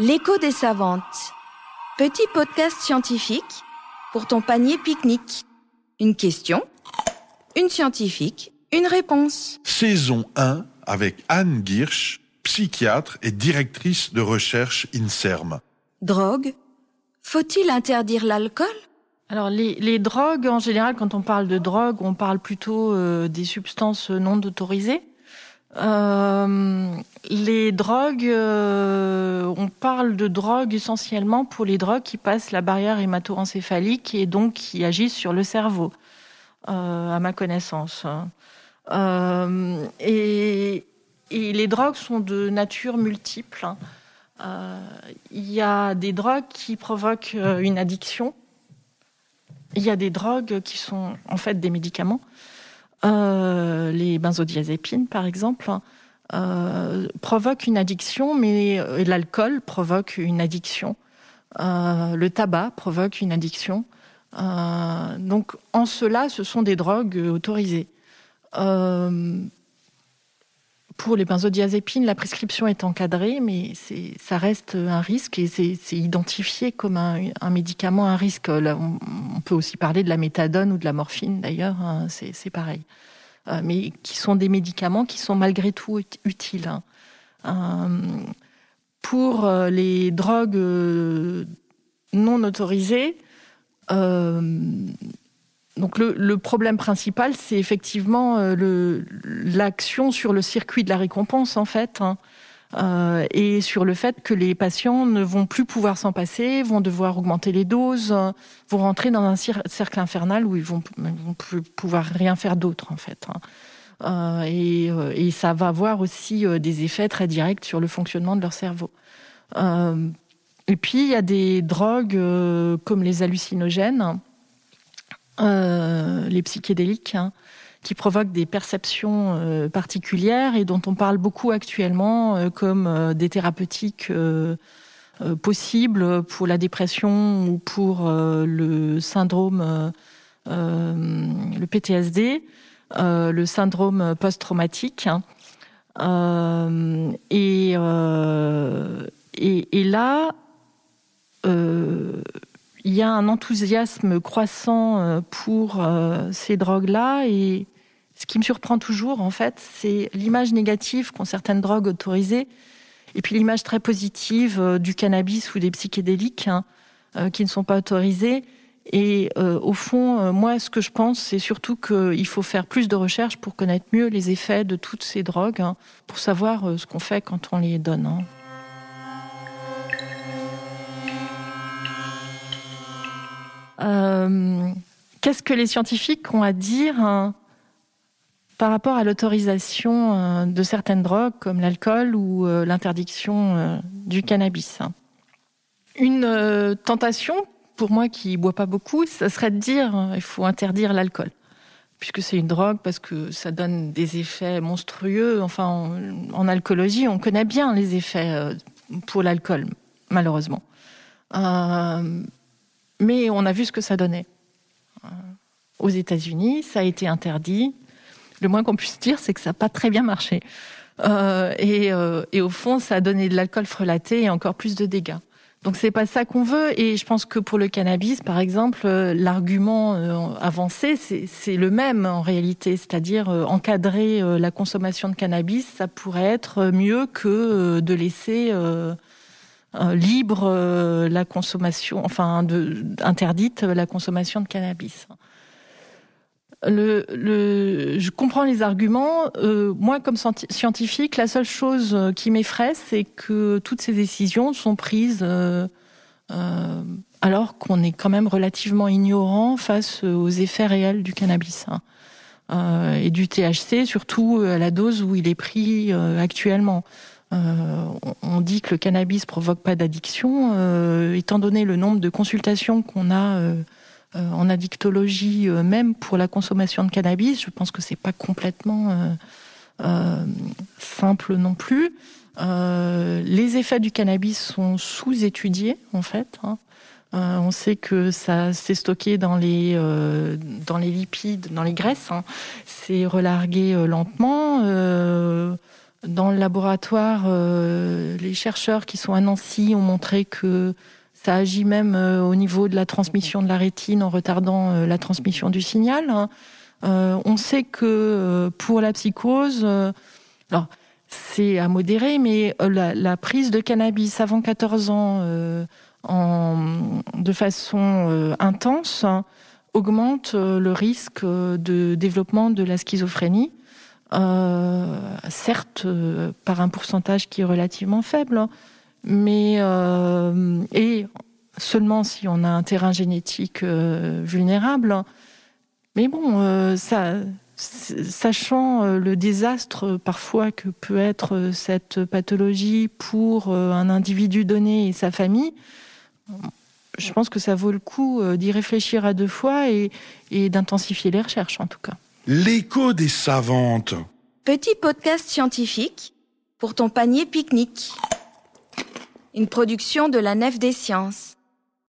L'écho des savantes. Petit podcast scientifique pour ton panier pique-nique. Une question, une scientifique, une réponse. Saison 1 avec Anne Girsch, psychiatre et directrice de recherche INSERM. Drogue Faut-il interdire l'alcool? Alors les, les drogues, en général, quand on parle de drogue, on parle plutôt euh, des substances non autorisées. Euh, les drogues, euh, on parle de drogue essentiellement pour les drogues qui passent la barrière hémato-encéphalique et donc qui agissent sur le cerveau, euh, à ma connaissance. Et, et, les drogues sont de nature multiple. Euh, il y a des drogues qui provoquent une addiction. Il y a des drogues qui sont en fait des médicaments. Euh, les benzodiazépines, par exemple, euh, provoquent une addiction, mais euh, l'alcool provoque une addiction. Le tabac provoque une addiction. Donc, en cela, ce sont des drogues autorisées. pour les benzodiazépines, la prescription est encadrée, mais ça reste un risque et c'est identifié comme un, médicament à risque. On, peut aussi parler de la méthadone ou de la morphine, d'ailleurs, hein, c'est pareil. Euh, mais qui sont des médicaments qui sont malgré tout utiles. Hein. Euh, pour euh, les drogues non autorisées, le, problème principal, c'est effectivement l'action sur le circuit de la récompense, en fait. Hein euh, et sur le fait que les patients ne vont plus pouvoir s'en passer, vont devoir augmenter les doses, euh, vont rentrer dans un cercle infernal où ils vont, vont plus pouvoir rien faire d'autre en fait. Hein. Euh, et, ça va avoir aussi des effets très directs sur le fonctionnement de leur cerveau. Et puis il y a des drogues comme les hallucinogènes, les psychédéliques. Hein, qui provoquent des perceptions euh, particulières et dont on parle beaucoup actuellement euh, comme euh, des thérapeutiques possibles pour la dépression ou pour le syndrome, le PTSD, le syndrome post-traumatique. Et, et, et, là, il y a un enthousiasme croissant pour ces drogues-là et ce qui me surprend toujours, en fait, c'est l'image négative qu'ont certaines drogues autorisées, et puis l'image très positive euh, du cannabis ou des psychédéliques hein, euh, qui ne sont pas autorisés. Et euh, au fond, moi, ce que je pense, c'est surtout qu'il faut faire plus de recherches pour connaître mieux les effets de toutes ces drogues, hein, pour savoir ce qu'on fait quand on les donne. Hein. Qu'est-ce que les scientifiques ont à dire par rapport à l'autorisation euh, de certaines drogues comme l'alcool ou euh, l'interdiction euh, du cannabis. Une tentation, pour moi qui bois pas beaucoup, ça serait de dire il faut interdire l'alcool puisque c'est une drogue, parce que ça donne des effets monstrueux. Enfin, en, alcoolologie, on connaît bien les effets pour l'alcool, malheureusement. Mais on a vu ce que ça donnait. Aux États-Unis, ça a été interdit le moins qu'on puisse dire, c'est que ça n'a pas très bien marché. Euh, et, euh, et, au fond, ça a donné de l'alcool frelaté et encore plus de dégâts. Donc c'est pas ça qu'on veut. Et je pense que pour le cannabis, par exemple, euh, l'argument euh, avancé, c'est le même en réalité, c'est-à-dire euh, encadrer la consommation de cannabis, ça pourrait être mieux que de laisser libre la consommation, enfin de, interdite la consommation de cannabis le, le, je comprends les arguments. Euh, moi, comme scientifique, la seule chose euh, qui m'effraie, c'est que toutes ces décisions sont prises euh, euh, alors qu'on est quand même relativement ignorant face aux effets réels du cannabis hein, euh, et du THC, surtout à la dose où il est pris euh, actuellement. on dit que le cannabis provoque pas d'addiction, étant donné le nombre de consultations qu'on a euh, en addictologie, euh, même pour la consommation de cannabis, je pense que c'est pas complètement euh, euh, simple non plus. Euh, les effets du cannabis sont sous-étudiés en fait. Hein. Euh, on sait que ça s'est stocké dans les euh, dans les lipides, dans les graisses. Hein. C'est relargué lentement. Dans le laboratoire, les chercheurs qui sont à Nancy ont montré que ça agit même au niveau de la transmission de la rétine en retardant la transmission du signal. Hein. on sait que pour la psychose, alors c'est à modérer, mais euh, la, prise de cannabis avant 14 ans euh, de façon euh, intense augmente le risque de développement de la schizophrénie. certes, par un pourcentage qui est relativement faible, hein, mais et seulement si on a un terrain génétique vulnérable. Mais bon, ça, sachant euh, le désastre parfois que peut être euh, cette pathologie pour euh, un individu donné et sa famille, je pense que ça vaut le coup d'y réfléchir à deux fois et, et d'intensifier les recherches en tout cas. L'écho des savantes. Petit podcast scientifique pour ton panier pique-nique. Une production de la Nef des Sciences.